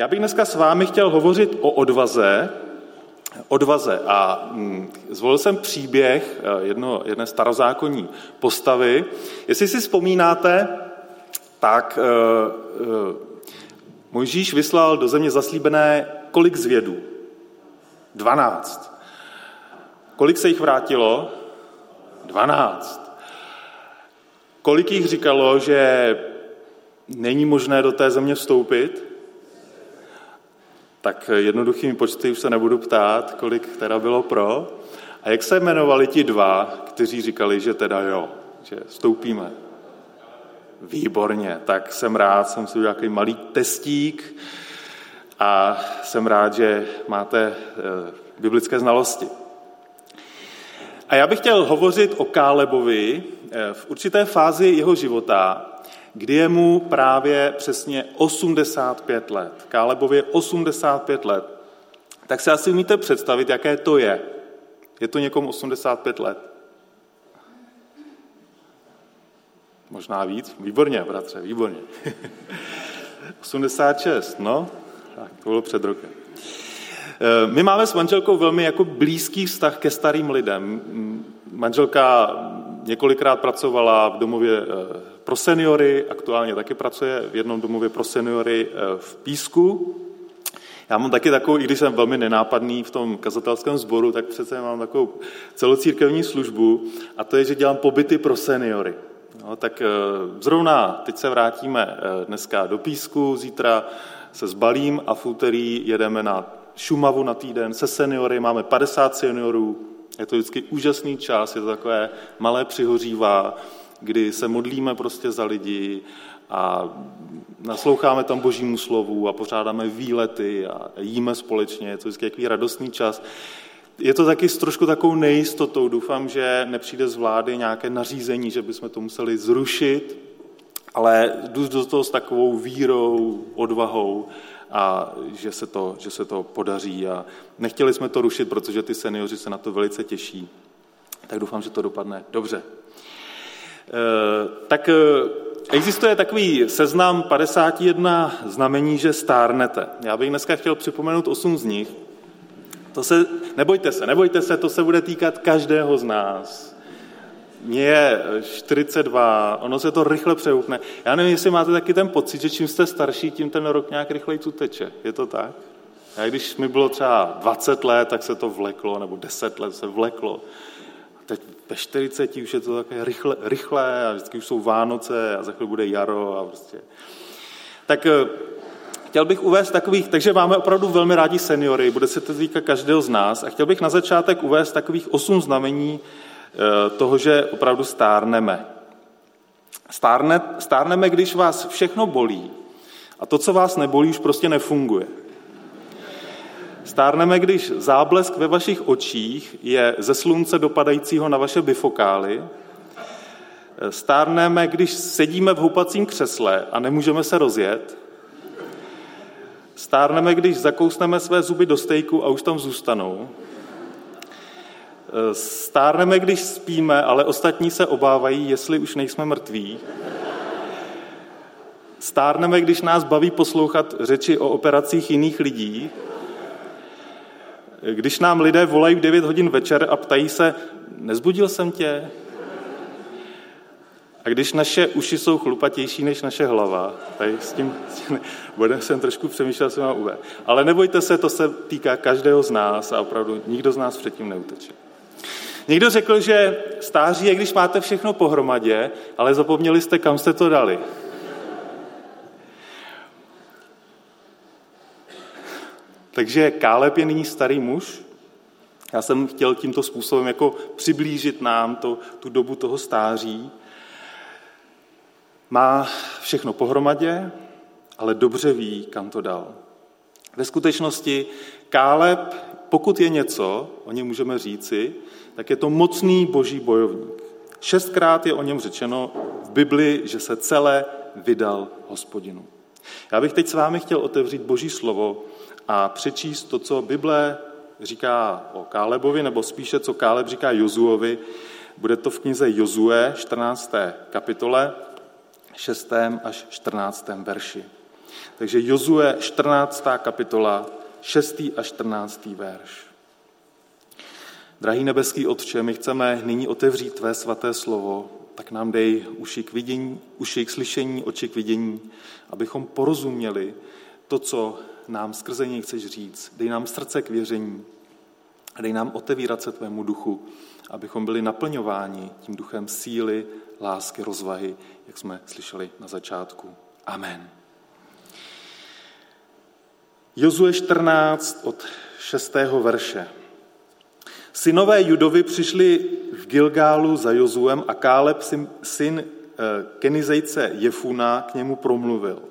Já bych dneska s vámi chtěl hovořit o odvaze, odvaze a hm, zvolil jsem příběh eh, jedno, jedné starozákonní postavy. Jestli si vzpomínáte, tak uh, Mojžíš vyslal do země zaslíbené kolik zvědů? Dvanáct. Kolik se jich vrátilo? Dvanáct. Kolik jich říkalo, že není možné do té země vstoupit? Tak jednoduchými počty už se nebudu ptát, kolik teda bylo pro. A jak se jmenovali ti dva, kteří říkali, že teda jo, že vstoupíme? Výborně, tak jsem rád, jsem si udělal malý testík a jsem rád, že máte eh, biblické znalosti. A já bych chtěl hovořit o Kálebovi eh, v určité fázi jeho života, kdy je mu právě přesně 85 let. Kálebově 85 let. Tak si asi umíte představit, jaké to je. Je to někomu 85 let? Možná víc? Výborně, bratře, výborně. 86, no, tak to bylo před rokem. Eh, my máme s manželkou velmi jako blízký vztah ke starým lidem. Manželka několikrát pracovala v domově eh, pro seniory, aktuálně taky pracuje v jednom domově pro seniory eh, v Písku. Já mám taky takovou, i když jsem velmi nenápadný v tom kazatelském sboru, tak přece mám takovou celocírkevní službu a to je, že dělám pobyty pro seniory. No, tak zrovna teď se vrátíme dneska do Písku, zítra se zbalím a v úterý jedeme na Šumavu na týden se seniory, máme 50 seniorů, je to vždycky úžasný čas, je to takové malé přihořívá, kdy se modlíme prostě za lidi a nasloucháme tam božímu slovu a pořádáme výlety a jíme společně, je to vždycky takový radostný čas. Je to taky s trošku takovou nejistotou. Doufám, že nepřijde z vlády nějaké nařízení, že bychom to museli zrušit, ale jdu do toho s takovou vírou, odvahou a že se, to, že se to podaří. A nechtěli jsme to rušit, protože ty seniori se na to velice těší. Tak doufám, že to dopadne dobře. E, tak e, existuje takový seznam 51 znamení, že stárnete. Já bych dneska chtěl připomenout 8 z nich. To se, nebojte se, nebojte se, to se bude týkat každého z nás. Mně je 42, ono se to rychle přehoupne. Já nevím, jestli máte taky ten pocit, že čím jste starší, tím ten rok nějak rychleji uteče. Je to tak? Já když mi bylo třeba 20 let, tak se to vleklo, nebo 10 let se vleklo. Teď ve 40 už je to takové rychle, rychlé a vždycky už jsou Vánoce a za chvíli bude jaro a prostě. Tak eh, chtěl bych uvést takových, takže máme opravdu velmi rádi seniory, bude se to týkat každého z nás a chtěl bych na začátek uvést takových osm znamení, Eh, toho, že opravdu stárneme. Stárne, stárneme, když vás všechno bolí a to, co vás nebolí, už prostě nefunguje. Stárneme, když záblesk ve vašich očích je ze slunce dopadajícího na vaše bifokály. Eh, stárneme, když sedíme v houpacím křesle a nemůžeme se rozjet. Stárneme, když zakousneme své zuby do stejku a už tam zůstanou. Stárneme, když spíme, ale ostatní se obávají, jestli už nejsme mrtví. Stárneme, když nás baví poslouchat řeči o operacích jiných lidí. Když nám lidé volají v 9 hodin večer a ptají se, nezbudil jsem tě? A když naše uši jsou chlupatější než naše hlava, tady s tím, s tím bude jsem trošku přemýšlel, co mám uvést. Ale nebojte se, to se týká každého z nás a opravdu nikdo z nás předtím neuteče. Někdo řekl, že stáří je, když máte všechno pohromadě, ale zapomněli jste, kam jste to dali. Takže Káleb je nyní starý muž. Já jsem chtěl tímto způsobem jako přiblížit nám to, tu dobu toho stáří. Má všechno pohromadě, ale dobře ví, kam to dal. Ve skutečnosti Káleb, pokud je něco, o něm můžeme říci, tak je to mocný boží bojovník. Šestkrát je o něm řečeno v Bibli, že se celé vydal hospodinu. Já bych teď s vámi chtěl otevřít boží slovo a přečíst to, co Bible říká o Kálebovi, nebo spíše, co Káleb říká Jozuovi. Bude to v knize Jozue, 14. kapitole, 6. až 14. verši. Takže Jozue 14. kapitola, 6. a 14. verš. Drahý nebeský Otče, my chceme nyní otevřít Tvé svaté slovo, tak nám dej uši k vidění, uši k slyšení, oči k vidění, abychom porozuměli to, co nám skrze něj chceš říct. Dej nám srdce k věření dej nám otevírat se Tvému duchu, abychom byli naplňováni tím duchem síly, lásky, rozvahy, jak jsme slyšeli na začátku. Amen. Jozue 14 od 6. verše. Synové Judovi přišli v Gilgálu za Jozuem a Káleb, syn eh, Kenizejce Jefuna, k němu promluvil.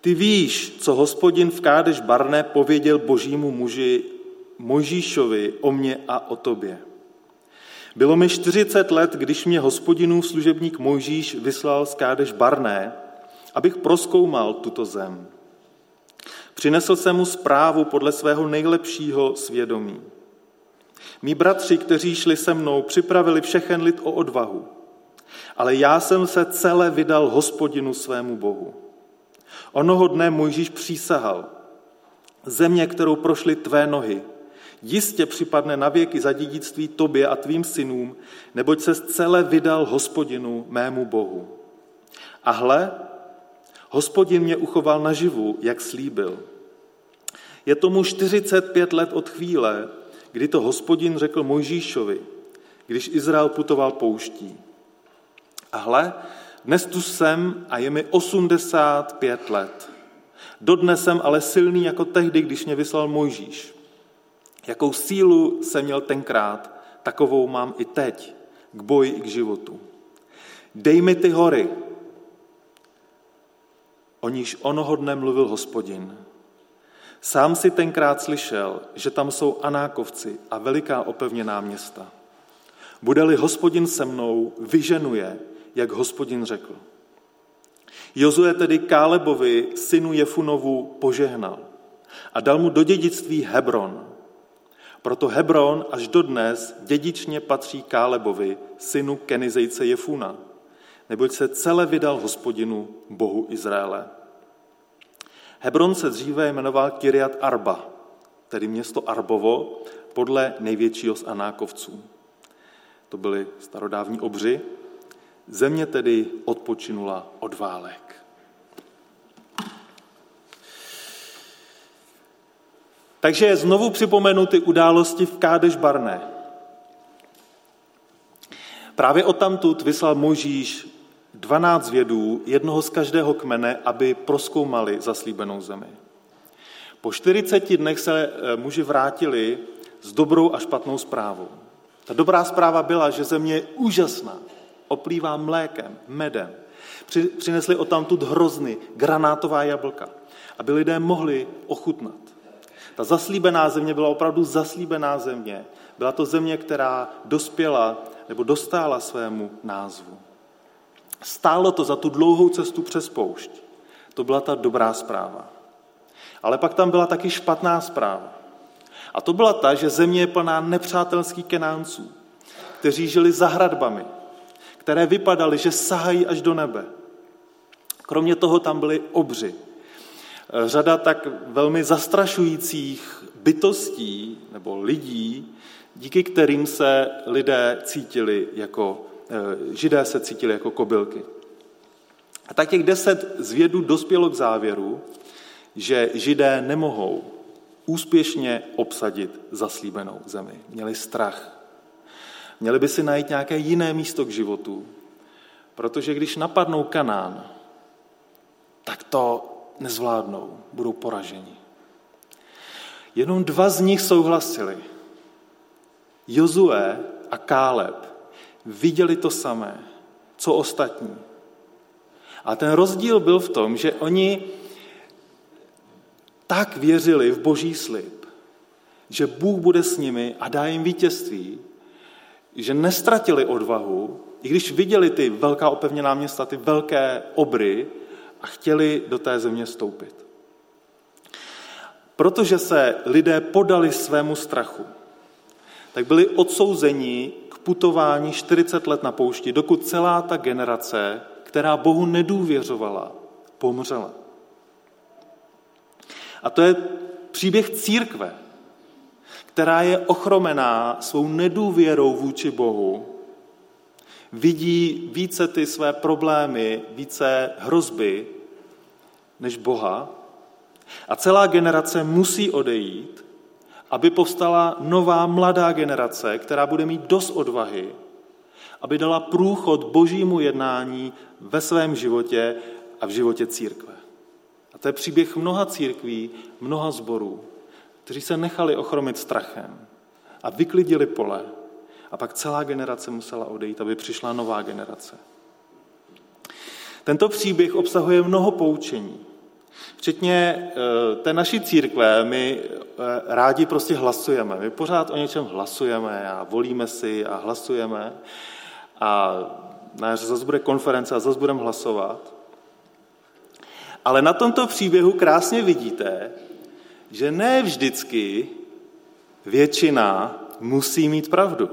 Ty víš, co hospodin v Kádeš Barné pověděl božímu muži Mojžíšovi o mně a o tobě. Bylo mi 40 let, když mě hospodinův služebník Mojžíš vyslal z Kádeš Barné, abych proskoumal tuto zem. Přinesl jsem mu zprávu podle svého nejlepšího svědomí. Mí bratři, kteří šli se mnou, připravili všechen lid o odvahu, ale já jsem se celé vydal hospodinu svému Bohu. Onoho dne Mojžíš přísahal, země, kterou prošly tvé nohy, jistě připadne na věky za dědictví tobě a tvým synům, neboť se celé vydal hospodinu mému Bohu. A hle, hospodin mě uchoval naživu, jak slíbil. Je tomu 45 let od chvíle, kdy to hospodin řekl Mojžíšovi, když Izrael putoval pouští. A hle, dnes tu jsem a je mi 85 let. Dodnes jsem ale silný jako tehdy, když mě vyslal Mojžíš. Jakou sílu jsem měl tenkrát, takovou mám i teď k boji i k životu. Dej mi ty hory, o níž onoho dne mluvil hospodin. Sám si tenkrát slyšel, že tam jsou Anákovci a veliká opevněná města. Bude-li hospodin se mnou, vyženuje, jak hospodin řekl. Jozue tedy Kálebovi, synu Jefunovu, požehnal a dal mu do dědictví Hebron. Proto Hebron až dodnes dědičně patří Kálebovi, synu Kenizejce Jefuna, neboť se celé vydal hospodinu, bohu Izraele. Hebron se dříve jmenoval Kiriat Arba, tedy město Arbovo, podle největšího z Anákovců. To byli starodávní obři. Země tedy odpočinula od válek. Takže znovu připomenu ty události v Kádeš Barné. Právě odtamtud vyslal Možíš 12 vědů, jednoho z každého kmene, aby proskoumali zaslíbenou zemi. Po 40 dnech se eh, muži vrátili s dobrou a špatnou zprávou. Ta dobrá zpráva byla, že země je úžasná, oplývá mlékem, medem. Přinesli odtamtud hrozny, granátová jablka, aby lidé mohli ochutnat. Ta zaslíbená země byla opravdu zaslíbená země. Byla to země, která dospěla nebo dostála svému názvu. Stálo to za tu dlouhou cestu přes poušť. To byla ta dobrá zpráva. Ale pak tam byla taky špatná zpráva. A to byla ta, že země je plná nepřátelských kenánců, kteří žili za hradbami, které vypadaly, že sahají až do nebe. Kromě toho tam byly obři. Řada tak velmi zastrašujících bytostí nebo lidí, díky kterým se lidé cítili jako židé se cítili jako kobylky. A tak těch deset zvědů dospělo k závěru, že židé nemohou úspěšně obsadit zaslíbenou zemi. Měli strach. Měli by si najít nějaké jiné místo k životu, protože když napadnou Kanán, tak to nezvládnou, budou poraženi. Jenom dva z nich souhlasili. Jozue a Káleb viděli to samé, co ostatní. A ten rozdíl byl v tom, že oni tak věřili v boží slib, že Bůh bude s nimi a dá jim vítězství, že nestratili odvahu, i když viděli ty velká opevněná města, ty velké obry a chtěli do té země stoupit. Protože se lidé podali svému strachu, tak byli odsouzeni putování 40 let na poušti, dokud celá ta generace, která Bohu nedůvěřovala, pomřela. A to je příběh církve, která je ochromená svou nedůvěrou vůči Bohu, vidí více ty své problémy, více hrozby než Boha. A celá generace musí odejít, aby povstala nová mladá generace, která bude mít dost odvahy, aby dala průchod božímu jednání ve svém životě a v životě církve. A to je příběh mnoha církví, mnoha zborů, kteří se nechali ochromit strachem a vyklidili pole. A pak celá generace musela odejít, aby přišla nová generace. Tento příběh obsahuje mnoho poučení. Včetně eh, té naší církve, my eh, rádi prostě hlasujeme. My pořád o něčem hlasujeme a volíme si a hlasujeme. A na jaře zase bude konference a zase budeme hlasovat. Ale na tomto příběhu krásně vidíte, že ne vždycky většina musí mít pravdu.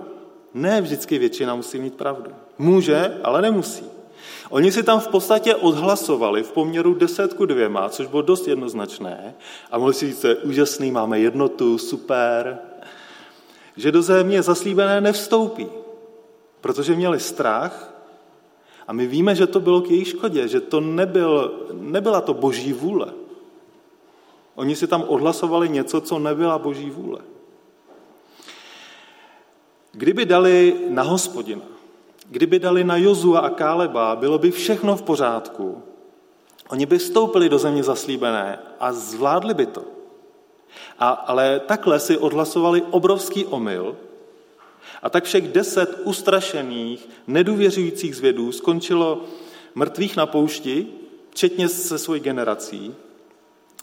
Ne vždycky většina musí mít pravdu. Může, ale nemusí. Oni si tam v podstatě odhlasovali v poměru 10 ku dvěma, což bylo dost jednoznačné. A mohli si říct, úžasný, máme jednotu, super. Že do země zaslíbené nevstoupí, protože měli strach a my víme, že to bylo k její škodě, že to nebyl, nebyla to boží vůle. Oni si tam odhlasovali něco, co nebyla boží vůle. Kdyby dali na hospodina, kdyby dali na Jozua a Káleba, bylo by všechno v pořádku. Oni by vstoupili do země zaslíbené a zvládli by to. A, ale takhle si odhlasovali obrovský omyl a tak všech deset ustrašených, nedůvěřujících zvědů skončilo mrtvých na poušti, včetně se svojí generací,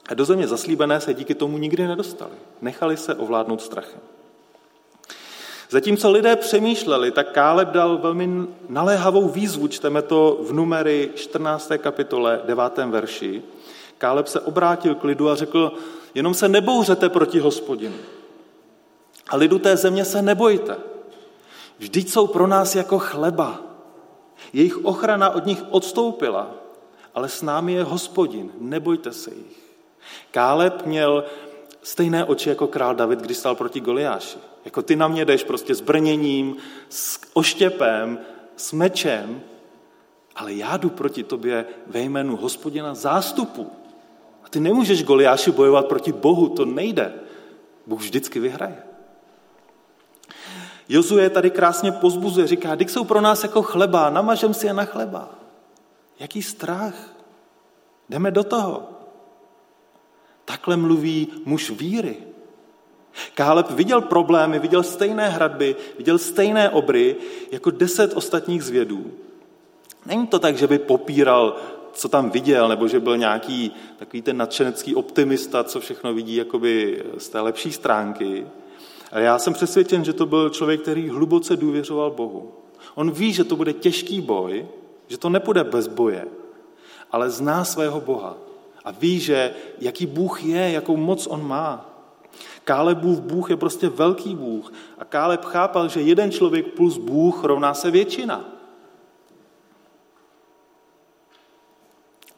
a do země zaslíbené se díky tomu nikdy nedostali. Nechali se ovládnout strachem. Zatímco lidé přemýšleli, tak Káleb dal velmi naléhavou výzvu, čteme to v numery 14. kapitole 9. verši. Káleb se obrátil k lidu a řekl, jenom se nebouřete proti hospodinu. A lidu té země se nebojte. Vždyť jsou pro nás jako chleba. Jejich ochrana od nich odstoupila, ale s námi je hospodin, nebojte se jich. Káleb měl stejné oči jako král David, když stál proti Goliáši. Jako ty na mě jdeš prostě s brněním, s oštěpem, s mečem, ale já jdu proti tobě ve jménu hospodina zástupu. A ty nemůžeš Goliáši bojovat proti Bohu, to nejde. Bůh vždycky vyhraje. Jozue tady krásně pozbuzuje, říká, když jsou pro nás jako chleba, namažem si je na chleba. Jaký strach. Jdeme do toho. Takhle mluví muž víry. Káleb viděl problémy, viděl stejné hradby, viděl stejné obry jako deset ostatních zvědů. Není to tak, že by popíral, co tam viděl, nebo že byl nějaký takový ten nadšenecký optimista, co všechno vidí jakoby z té lepší stránky. Ale já jsem přesvědčen, že to byl člověk, který hluboce důvěřoval Bohu. On ví, že to bude těžký boj, že to nepůjde bez boje, ale zná svého Boha a ví, že jaký Bůh je, jakou moc on má. Kálebův Bůh je prostě velký Bůh a Káleb chápal, že jeden člověk plus Bůh rovná se většina.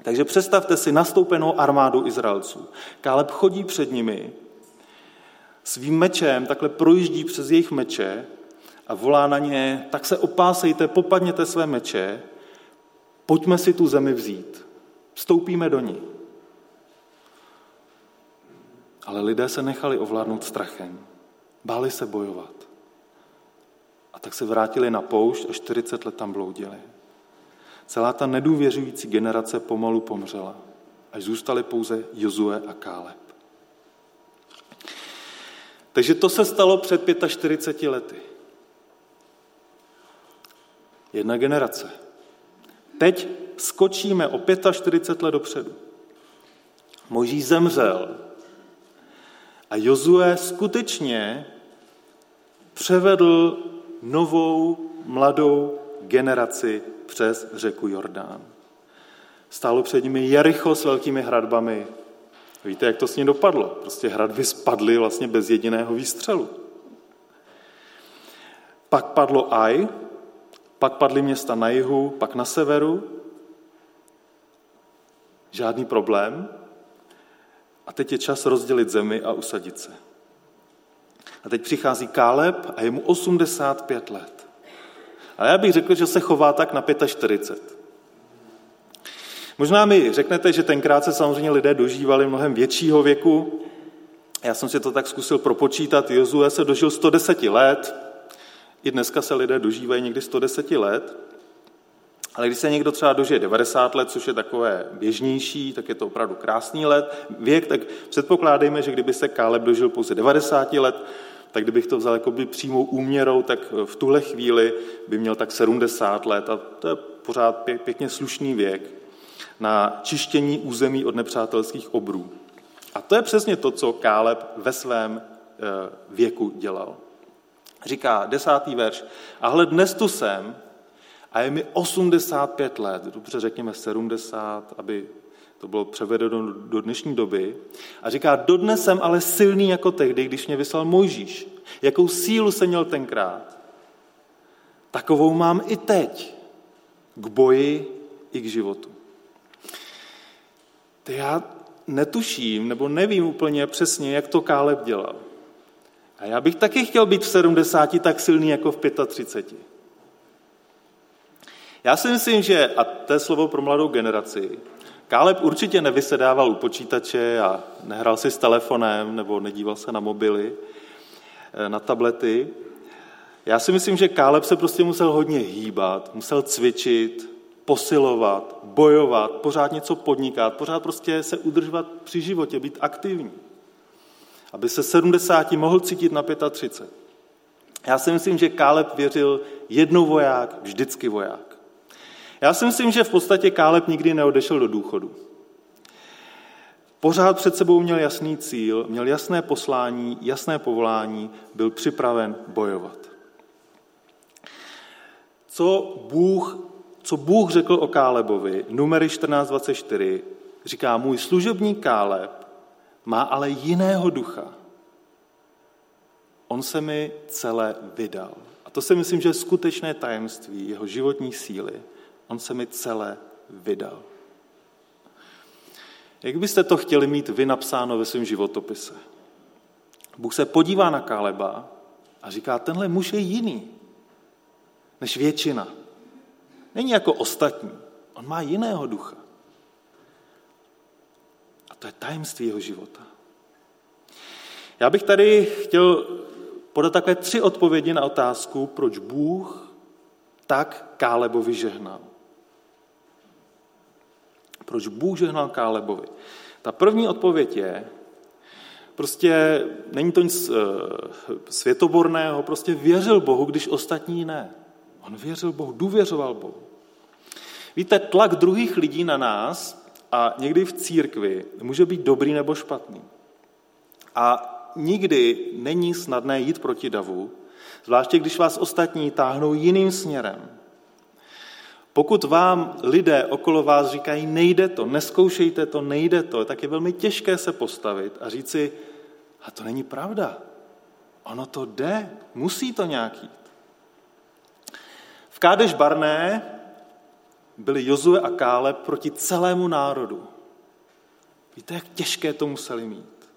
Takže představte si nastoupenou armádu Izraelců. Káleb chodí před nimi, svým mečem takhle projíždí přes jejich meče a volá na ně, tak se opásejte, popadněte své meče, pojďme si tu zemi vzít. Vstoupíme do ní. Ale lidé se nechali ovládnout strachem. Báli se bojovat. A tak se vrátili na poušť a 40 let tam bloudili. Celá ta nedůvěřující generace pomalu pomřela, až zůstali pouze Jozue a Káleb. Takže to se stalo před 45 lety. Jedna generace. Teď skočíme o 45 let dopředu. Moží zemřel a Jozue skutečně převedl novou mladou generaci přes řeku Jordán. Stálo před nimi Jericho s velkými hradbami. Víte, jak to s ní dopadlo? Prostě hradby spadly vlastně bez jediného výstřelu. Pak padlo Aj, pak padly města na jihu, pak na severu. Žádný problém. A teď je čas rozdělit zemi a usadit se. A teď přichází Káleb a je mu 85 let. A já bych řekl, že se chová tak na 45. Možná mi řeknete, že tenkrát se samozřejmě lidé dožívali mnohem většího věku. Já jsem si to tak zkusil propočítat. Jozue se dožil 110 let. I dneska se lidé dožívají někdy 110 let. Ale když se někdo třeba dožije 90 let, což je takové běžnější, tak je to opravdu krásný let, věk, tak předpokládejme, že kdyby se Káleb dožil pouze 90 let, tak kdybych to vzal jako by přímou úměrou, tak v tuhle chvíli by měl tak 70 let a to je pořád pěkně slušný věk na čištění území od nepřátelských obrů. A to je přesně to, co Káleb ve svém eh, věku dělal. Říká desátý verš, a hle, dnes tu jsem a je mi 85 let, dobře řekněme 70, aby to bylo převedeno do dnešní doby. A říká, dodnes jsem ale silný jako tehdy, když mě vyslal Mojžíš. Jakou sílu jsem měl tenkrát, takovou mám i teď k boji i k životu. To já netuším, nebo nevím úplně přesně, jak to Káleb dělal. A já bych taky chtěl být v 70 tak silný jako v 35. Já si myslím, že, a to je slovo pro mladou generaci, Káleb určitě nevysedával u počítače a nehrál si s telefonem nebo nedíval se na mobily, eh, na tablety. Já si myslím, že Káleb se prostě musel hodně hýbat, musel cvičit, posilovat, bojovat, pořád něco podnikat, pořád prostě se udržovat při životě, být aktivní. Aby se 70 mohl cítit na 35. Já si myslím, že Káleb věřil jednou voják, vždycky voják. Já si myslím, že v podstatě Káleb nikdy neodešel do důchodu. Pořád před sebou měl jasný cíl, měl jasné poslání, jasné povolání, byl připraven bojovat. Co Bůh, co Bůh řekl o Kálebovi, numery 14.24, říká, můj služebník Káleb má ale jiného ducha. On se mi celé vydal. A to si myslím, že je skutečné tajemství jeho životní síly. On se mi celé vydal. Jak byste to chtěli mít vy napsáno ve svém životopise? Bůh se podívá na Káleba a říká, tenhle muž je jiný než většina. Není jako ostatní. On má jiného ducha. A to je tajemství jeho života. Já bych tady chtěl podat také tři odpovědi na otázku, proč Bůh tak Kálebovi žehnal proč Bůh žehnal Kálebovi. Ta první odpověď je, prostě není to nic eh, světoborného, prostě věřil Bohu, když ostatní ne. On věřil Bohu, důvěřoval Bohu. Víte, tlak druhých lidí na nás a někdy v církvi může být dobrý nebo špatný. A nikdy není snadné jít proti davu, zvláště když vás ostatní táhnou jiným směrem. Pokud vám lidé okolo vás říkají, nejde to, neskoušejte to, nejde to, tak je velmi těžké se postavit a říci, a to není pravda. Ono to jde, musí to nějak jít. V Kádeš Barné byli Jozue a Kále proti celému národu. Víte, jak těžké to museli mít.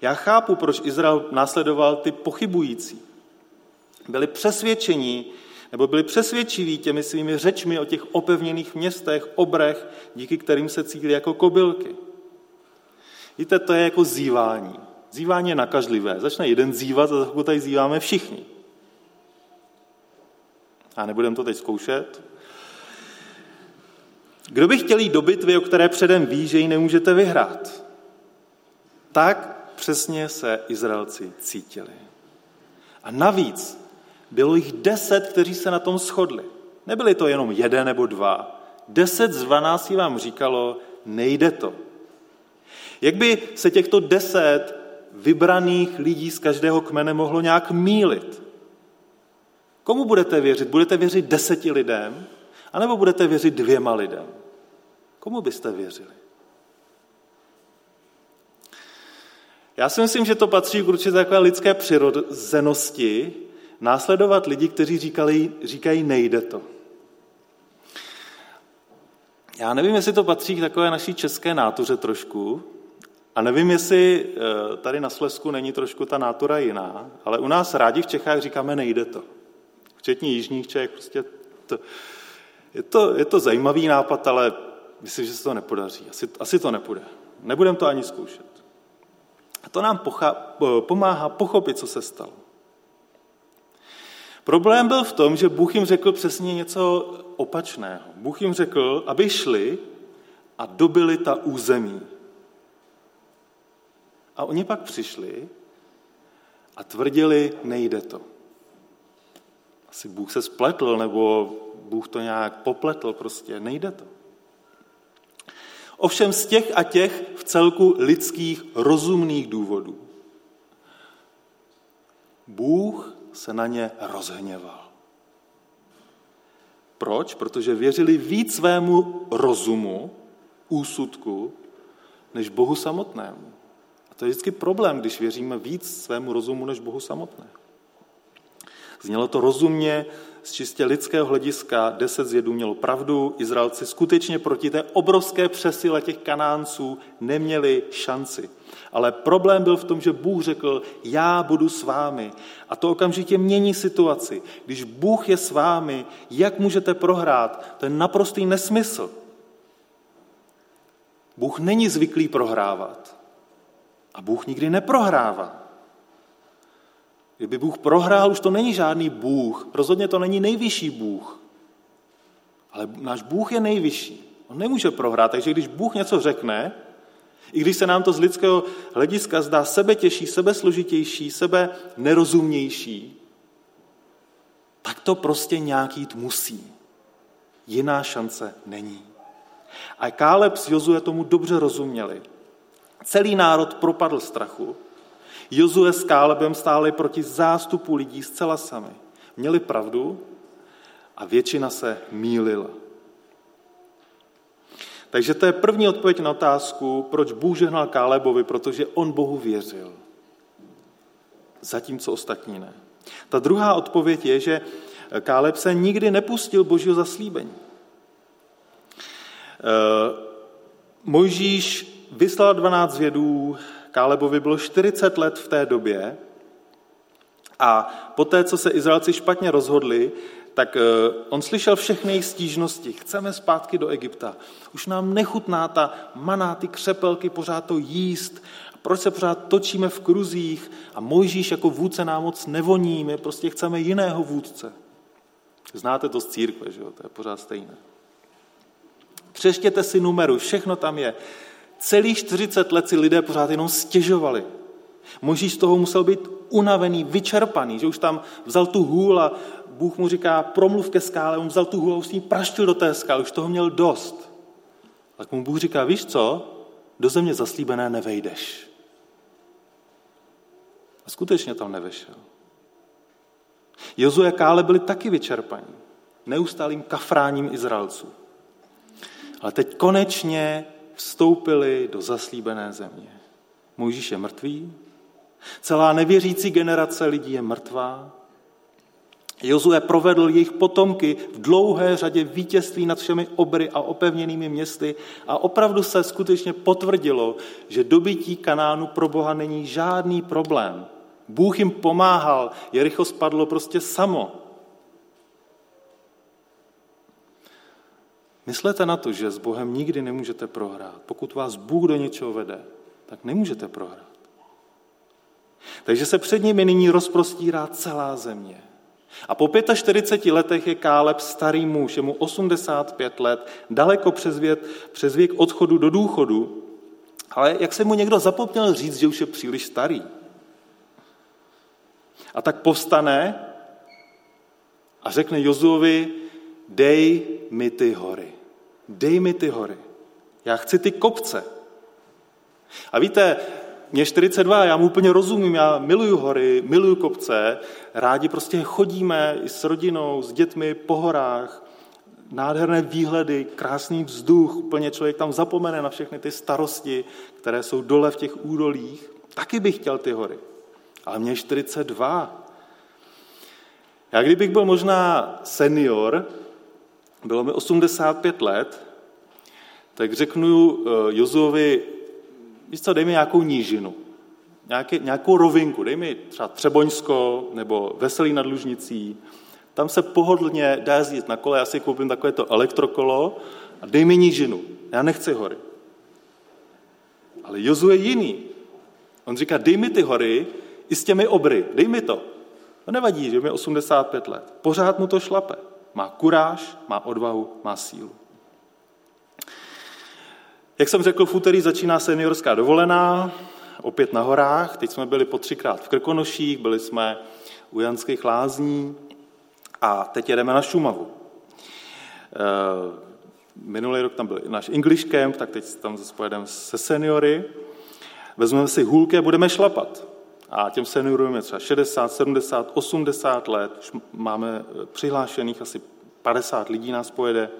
Já chápu, proč Izrael následoval ty pochybující. Byli přesvědčení, nebo byli přesvědčiví těmi svými řečmi o těch opevněných městech, obrech, díky kterým se cítili jako kobylky. Víte, to je jako zývání. Zývání je nakažlivé. Začne jeden zývat a za tady zýváme všichni. A nebudeme to teď zkoušet. Kdo by chtěl jít do bitvy, o které předem ví, že ji nemůžete vyhrát? Tak přesně se Izraelci cítili. A navíc bylo jich deset, kteří se na tom shodli. Nebyli to jenom jeden nebo dva. Deset z dvanácti vám říkalo, nejde to. Jak by se těchto deset vybraných lidí z každého kmene mohlo nějak mílit? Komu budete věřit? Budete věřit deseti lidem? A nebo budete věřit dvěma lidem? Komu byste věřili? Já si myslím, že to patří k určitě takové lidské přirozenosti, následovat lidi, kteří říkali, říkají, nejde to. Já nevím, jestli to patří k takové naší české nátuře trošku, a nevím, jestli eh, tady na Slesku není trošku ta nátura jiná, ale u nás rádi v Čechách říkáme, nejde to. Včetně jižních Čech, prostě to, je, to, je to zajímavý nápad, ale myslím, že se to nepodaří. Asi, asi to nepůjde. Nebudeme to ani zkoušet. A to nám pocha, pomáhá pochopit, co se stalo. Problém byl v tom, že Bůh jim řekl přesně něco opačného. Bůh jim řekl, aby šli a dobili ta území. A oni pak přišli a tvrdili, nejde to. Asi Bůh se spletl, nebo Bůh to nějak popletl, prostě nejde to. Ovšem z těch a těch v celku lidských rozumných důvodů. Bůh se na ně rozhněval. Proč? Protože věřili víc svému rozumu, úsudku, než Bohu samotnému. A to je vždycky problém, když věříme víc svému rozumu než Bohu samotnému. Znělo to rozumně, z čistě lidského hlediska deset zjedů mělo pravdu, Izraelci skutečně proti té obrovské přesile těch kanánců neměli šanci. Ale problém byl v tom, že Bůh řekl, já budu s vámi. A to okamžitě mění situaci. Když Bůh je s vámi, jak můžete prohrát? To je naprostý nesmysl. Bůh není zvyklý prohrávat. A Bůh nikdy neprohrává. Kdyby Bůh prohrál, už to není žádný Bůh, rozhodně to není nejvyšší Bůh. Ale náš Bůh je nejvyšší. On nemůže prohrát, takže když Bůh něco řekne, i když se nám to z lidského hlediska zdá sebe těžší, sebe složitější, sebe nerozumnější, tak to prostě nějak jít musí. Jiná šance není. A Káleb s Jozue tomu dobře rozuměli. Celý národ propadl strachu, Jozue s Kálebem stáli proti zástupu lidí zcela sami. Měli pravdu a většina se mýlila. Takže to je první odpověď na otázku, proč Bůh žehnal Kálebovi, protože on Bohu věřil. Zatímco ostatní ne. Ta druhá odpověď je, že Káleb se nikdy nepustil božího zaslíbení. Eh, Mojžíš vyslal 12 vědů Kálebovi bylo 40 let v té době a poté, co se Izraelci špatně rozhodli, tak eh, on slyšel všechny jejich stížnosti. Chceme zpátky do Egypta. Už nám nechutná ta maná, ty křepelky, pořád to jíst. Proč se pořád točíme v kruzích a Mojžíš jako vůdce nám moc nevoní, my prostě chceme jiného vůdce. Znáte to z církve, že jo? to je pořád stejné. Přeštěte si numeru, všechno tam je. Celých 40 let si lidé pořád jenom stěžovali. Možíš z toho musel být unavený, vyčerpaný, že už tam vzal tu hůl a Bůh mu říká, promluv ke skále, on vzal tu hůl a už s ní praštil do té skály, už toho měl dost. Tak mu Bůh říká, víš co, do země zaslíbené nevejdeš. A skutečně tam nevešel. Jozu a Kále byli taky vyčerpaní, neustálým kafráním Izraelců. Ale teď konečně vstoupili do zaslíbené země. Mojžíš je mrtvý, celá nevěřící generace lidí je mrtvá. Jozue provedl jejich potomky v dlouhé řadě vítězství nad všemi obry a opevněnými městy a opravdu se skutečně potvrdilo, že dobytí Kanánu pro Boha není žádný problém. Bůh jim pomáhal, Jericho spadlo prostě samo. Myslete na to, že s Bohem nikdy nemůžete prohrát. Pokud vás Bůh do něčeho vede, tak nemůžete prohrát. Takže se před nimi nyní rozprostírá celá země. A po 45 letech je Káleb starý muž, je mu 85 let, daleko přes věk, přes věk odchodu do důchodu, ale jak se mu někdo zapomněl říct, že už je příliš starý. A tak povstane a řekne Jozuovi, dej mi ty hory. Dej mi ty hory. Já chci ty kopce. A víte, mě 42, já mu úplně rozumím, já miluju hory, miluju kopce, rádi prostě chodíme i s rodinou, s dětmi po horách, nádherné výhledy, krásný vzduch, úplně člověk tam zapomene na všechny ty starosti, které jsou dole v těch údolích. Taky bych chtěl ty hory. Ale mě 42. Já kdybych byl možná senior, bylo mi 85 let, tak řeknu eh, Jozuovi, víš co, dej mi nějakou nížinu, nějaký, nějakou rovinku, dej mi třeba Třeboňsko nebo Veselý nad Lužnicí, tam se pohodlně dá jezdit na kole, já si koupím takové to elektrokolo a dej mi nížinu, já nechci hory. Ale Jozu je jiný. On říká, dej mi ty hory i s těmi obry, dej mi to. To nevadí, že mi 85 let. Pořád mu to šlape. Má kuráž, má odvahu, má sílu. Jak jsem řekl, v úterý začíná seniorská dovolená, opět na horách. Teď jsme byli po třikrát v Krkonoších, byli jsme u Janských lázní a teď jedeme na Šumavu. Eh, minulý rok tam byl náš English Camp, tak teď tam zase pojedeme se seniory. Vezmeme si hůlky a budeme šlapat. A těm seniorům je třeba 60, 70, 80 let, už máme eh, přihlášených asi 50 lidí nás pojede.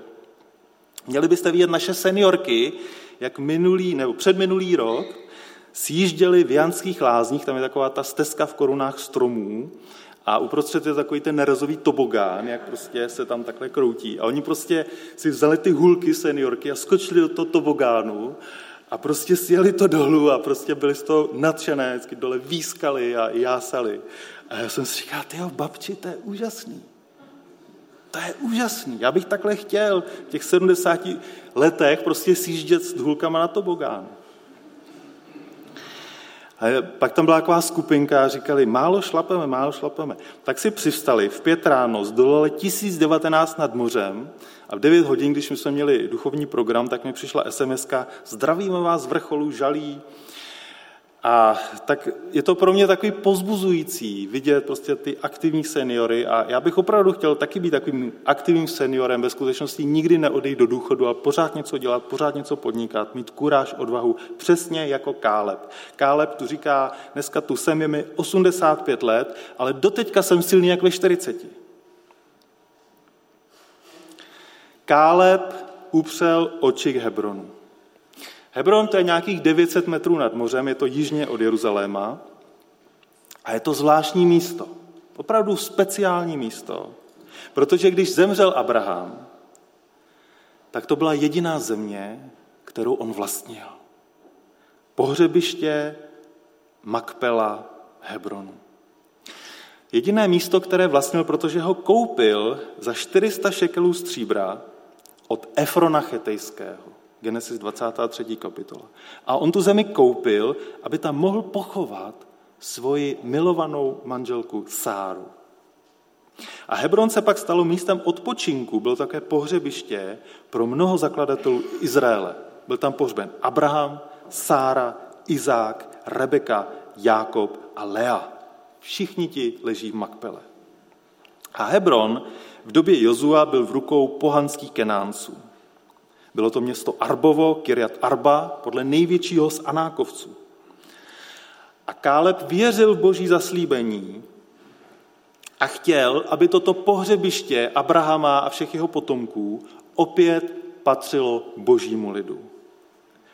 Měli byste vidět naše seniorky, jak minulý nebo předminulý rok sjížděli v Janských lázních, tam je taková ta stezka v korunách stromů, a uprostřed je takový ten nerazový tobogán, jak prostě se tam takhle kroutí. A oni prostě si vzali ty hulky seniorky a skočili do toho tobogánu a prostě sjeli to dolů a prostě byli z toho nadšené, vždycky dole výskali a jásali. A já jsem si říkal, ty babči, to je úžasný. To je úžasný. Já bych takhle chtěl v těch 70 letech prostě sjíždět s hůlkama na tobogán. A pak tam byla taková skupinka a říkali, málo šlapeme, málo šlapeme. Tak si přivstali v pět ráno, zdolali 1019 nad mořem a v 9 hodin, když jsme měli duchovní program, tak mi přišla sms zdravíme vás z vrcholu žalí, a tak je to pro mě takový pozbuzující vidět prostě ty aktivní seniory a já bych opravdu chtěl taky být takovým aktivním seniorem, ve skutečnosti nikdy neodejít do důchodu, ale pořád něco dělat, pořád něco podnikat, mít kuráž, odvahu, přesně jako Káleb. Káleb tu říká, dneska tu jsem, je mi 85 let, ale doteďka jsem silný jak ve 40. Káleb upřel oči k Hebronu. Hebron to je nějakých 900 metrů nad mořem, je to jižně od Jeruzaléma a je to zvláštní místo. Opravdu speciální místo, protože když zemřel Abraham, tak to byla jediná země, kterou on vlastnil. Pohřebiště Makpela Hebronu. Jediné místo, které vlastnil, protože ho koupil za 400 šekelů stříbra od Efrona Chetejského. Genesis 23. kapitola. A on tu zemi koupil, aby tam mohl pochovat svoji milovanou manželku Sáru. A Hebron se pak stalo místem odpočinku, bylo také pohřebiště pro mnoho zakladatelů Izraele. Byl tam pohřben Abraham, Sára, Izák, Rebeka, Jákob a Lea. Všichni ti leží v Makpele. A Hebron v době Jozua byl v rukou pohanských kenánců. Bylo to město Arbovo, Kirjat Arba, podle největšího z Anákovců. A Káleb věřil v boží zaslíbení a chtěl, aby toto pohřebiště Abrahama a všech jeho potomků opět patřilo božímu lidu.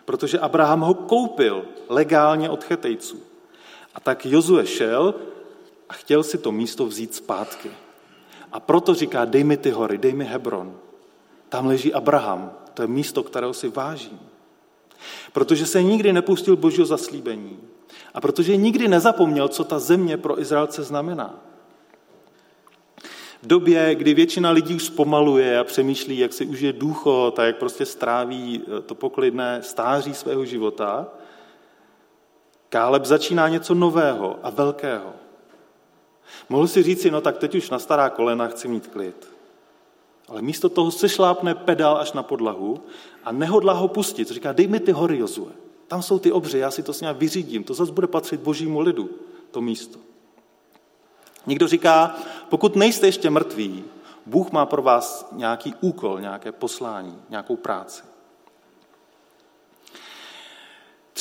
Protože Abraham ho koupil legálně od chetejců. A tak Jozue šel a chtěl si to místo vzít zpátky. A proto říká, dej mi ty hory, dej mi Hebron. Tam leží Abraham, to je místo, kterého si vážím. Protože se nikdy nepustil božího zaslíbení. A protože nikdy nezapomněl, co ta země pro Izraelce znamená. V době, kdy většina lidí už zpomaluje a přemýšlí, jak si užije důchod a jak prostě stráví eh, to poklidné stáří svého života, Káleb začíná něco nového a velkého. Mohl si říct, no tak teď už na stará kolena chci mít klid. Ale místo toho se šlápne pedál až na podlahu a nehodlá ho pustit. Říká, dej mi ty hory, Jozue. Tam jsou ty obři, já si to s ním vyřídím. To zase bude patřit božímu lidu, to místo. Někdo říká, pokud nejste ještě mrtví, Bůh má pro vás nějaký úkol, nějaké poslání, nějakou práci.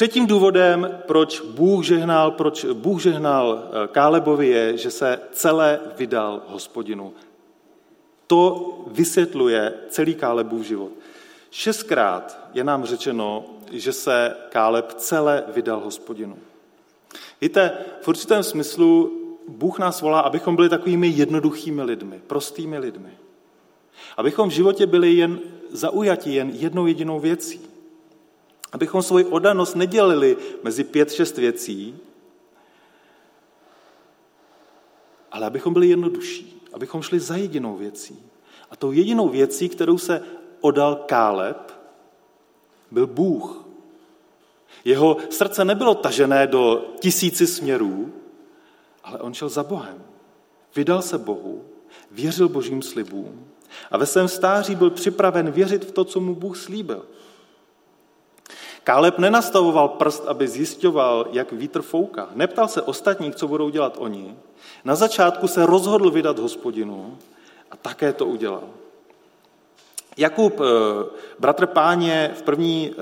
Třetím důvodem, proč Bůh žehnal, proč Bůh žehnal eh, Kálebovi je, že se celé vydal hospodinu. To vysvětluje celý Kálebův život. Šestkrát je nám řečeno, že se Káleb celé vydal hospodinu. Víte, v určitém smyslu Bůh nás volá, abychom byli takovými jednoduchými lidmi, prostými lidmi. Abychom v životě byli jen zaujati jen jednou jedinou věcí. Abychom svoji oddanost nedělili mezi pět, šest věcí, ale abychom byli jednodušší, abychom šli za jedinou věcí. A tou jedinou věcí, kterou se odal Káleb, byl Bůh. Jeho srdce nebylo tažené do tisíci směrů, ale on šel za Bohem. Vydal se Bohu, věřil božím slibům a ve svém stáří byl připraven věřit v to, co mu Bůh slíbil. Káleb nenastavoval prst, aby zjišťoval, jak vítr fouká. Neptal se ostatních, co budou dělat oni. Na začátku se rozhodl vydat hospodinu a také to udělal. Jakub, eh, bratr páně, v první eh,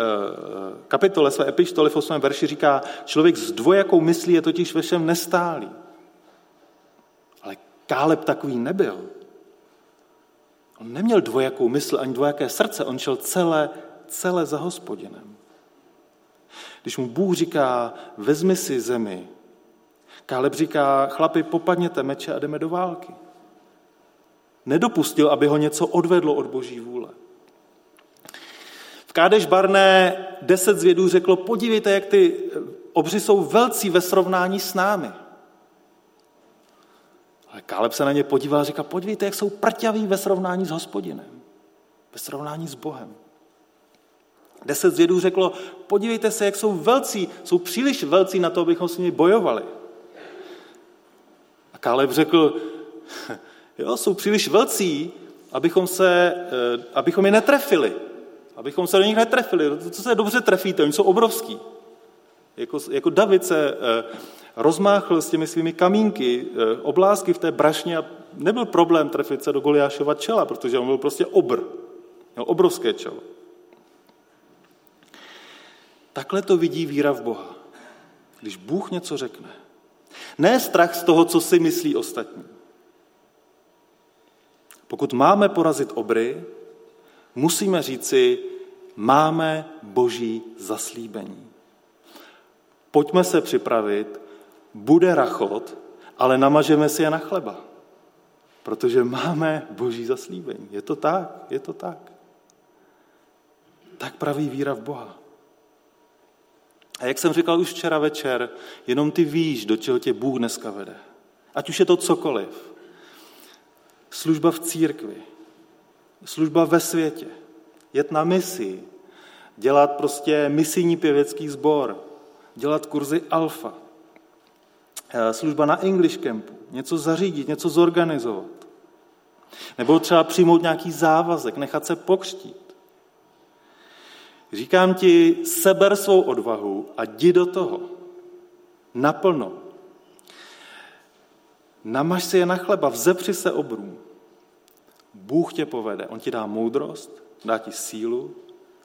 kapitole své epištoly v 8. verši říká, člověk s dvojakou myslí je totiž ve všem nestálý. Ale Káleb takový nebyl. On neměl dvojakou mysl ani dvojaké srdce, on šel celé, celé za hospodinem. Když mu Bůh říká, vezmi si zemi, Káleb říká, chlapi, popadněte meče a jdeme do války. Nedopustil, aby ho něco odvedlo od boží vůle. V Kádeš Barné deset zvědů řeklo, podívejte, jak ty obři jsou velcí ve srovnání s námi. Ale Káleb se na ně podíval a říká, podívejte, jak jsou prťaví ve srovnání s hospodinem, ve srovnání s Bohem. Deset zvědů řeklo, podívejte se, jak jsou velcí, jsou příliš velcí na to, abychom s nimi bojovali. A Káleb řekl, jo, jsou příliš velcí, abychom, se, eh, abychom je netrefili. Abychom se do nich netrefili. Co se dobře trefíte, oni jsou obrovský. Jako, jako David se eh, rozmáchl s těmi svými kamínky, eh, oblásky v té brašně a nebyl problém trefit se do Goliášova čela, protože on byl prostě obr. Měl obrovské čelo. Takhle to vidí víra v Boha. Když Bůh něco řekne. Ne strach z toho, co si myslí ostatní. Pokud máme porazit obry, musíme říci, máme boží zaslíbení. Pojďme se připravit, bude rachot, ale namažeme si je na chleba. Protože máme boží zaslíbení. Je to tak, je to tak. Tak praví víra v Boha. A jak jsem říkal už včera večer, jenom ty víš, do čeho tě Bůh dneska vede. Ať už je to cokoliv. Služba v církvi, služba ve světě, jet na misi, dělat prostě misijní pěvecký sbor, dělat kurzy alfa, eh, služba na English Campu, něco zařídit, něco zorganizovat. Nebo třeba přijmout nějaký závazek, nechat se pokřtít. Říkám ti, seber svou odvahu a jdi do toho. Naplno. Namaž si je na chleba, vzepři se obrům. Bůh tě povede, On ti dá moudrost, dá ti sílu,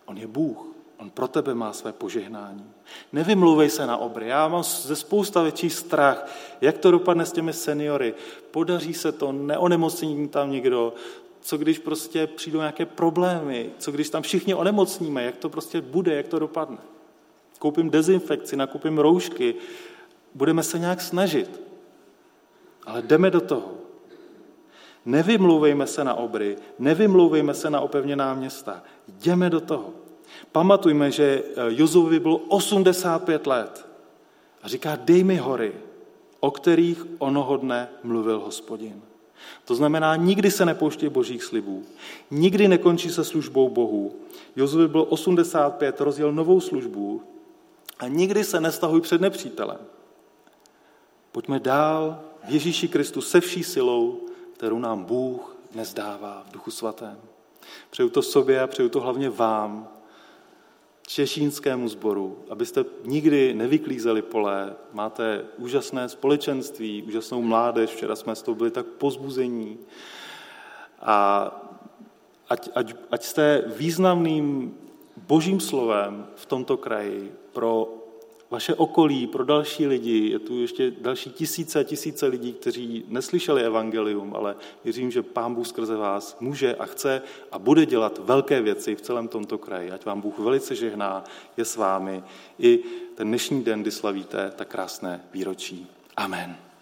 On je Bůh. On pro tebe má své požehnání. Nevymlouvej se na obry. Já mám ze spousta větší strach, jak to dopadne s těmi seniory. Podaří se to, neonemocní tam nikdo, co když prostě přijdou nějaké problémy, co když tam všichni onemocníme, jak to prostě bude, jak to dopadne. Koupím dezinfekci, nakupím roušky, budeme se nějak snažit. Ale jdeme do toho. Nevymlouvejme se na obry, nevymlouvejme se na opevněná města. Jdeme do toho. Pamatujme, že eh, Jozovi bylo 85 let. A říká, dej mi hory, o kterých onoho dne mluvil hospodin. To znamená, nikdy se nepouští božích slibů, nikdy nekončí se službou Bohu. Jozovi byl 85, rozjel novou službu a nikdy se nestahuj před nepřítelem. Pojďme dál v Ježíši Kristu se vší silou, kterou nám Bůh nezdává v Duchu Svatém. Přeju to sobě a přeju to hlavně vám, češínskému sboru, abyste nikdy nevyklízeli pole, máte úžasné společenství, úžasnou mládež, včera jsme s tou byli tak pozbuzení. A ať, ať, ať jste významným božím slovem v tomto kraji pro vaše okolí, pro další lidi. Je tu ještě další tisíce a tisíce lidí, kteří neslyšeli evangelium, ale věřím, že Pán Bůh skrze vás může a chce a bude dělat velké věci v celém tomto kraji. Ať vám Bůh velice žehná, je s vámi i ten dnešní den, kdy slavíte tak krásné výročí. Amen.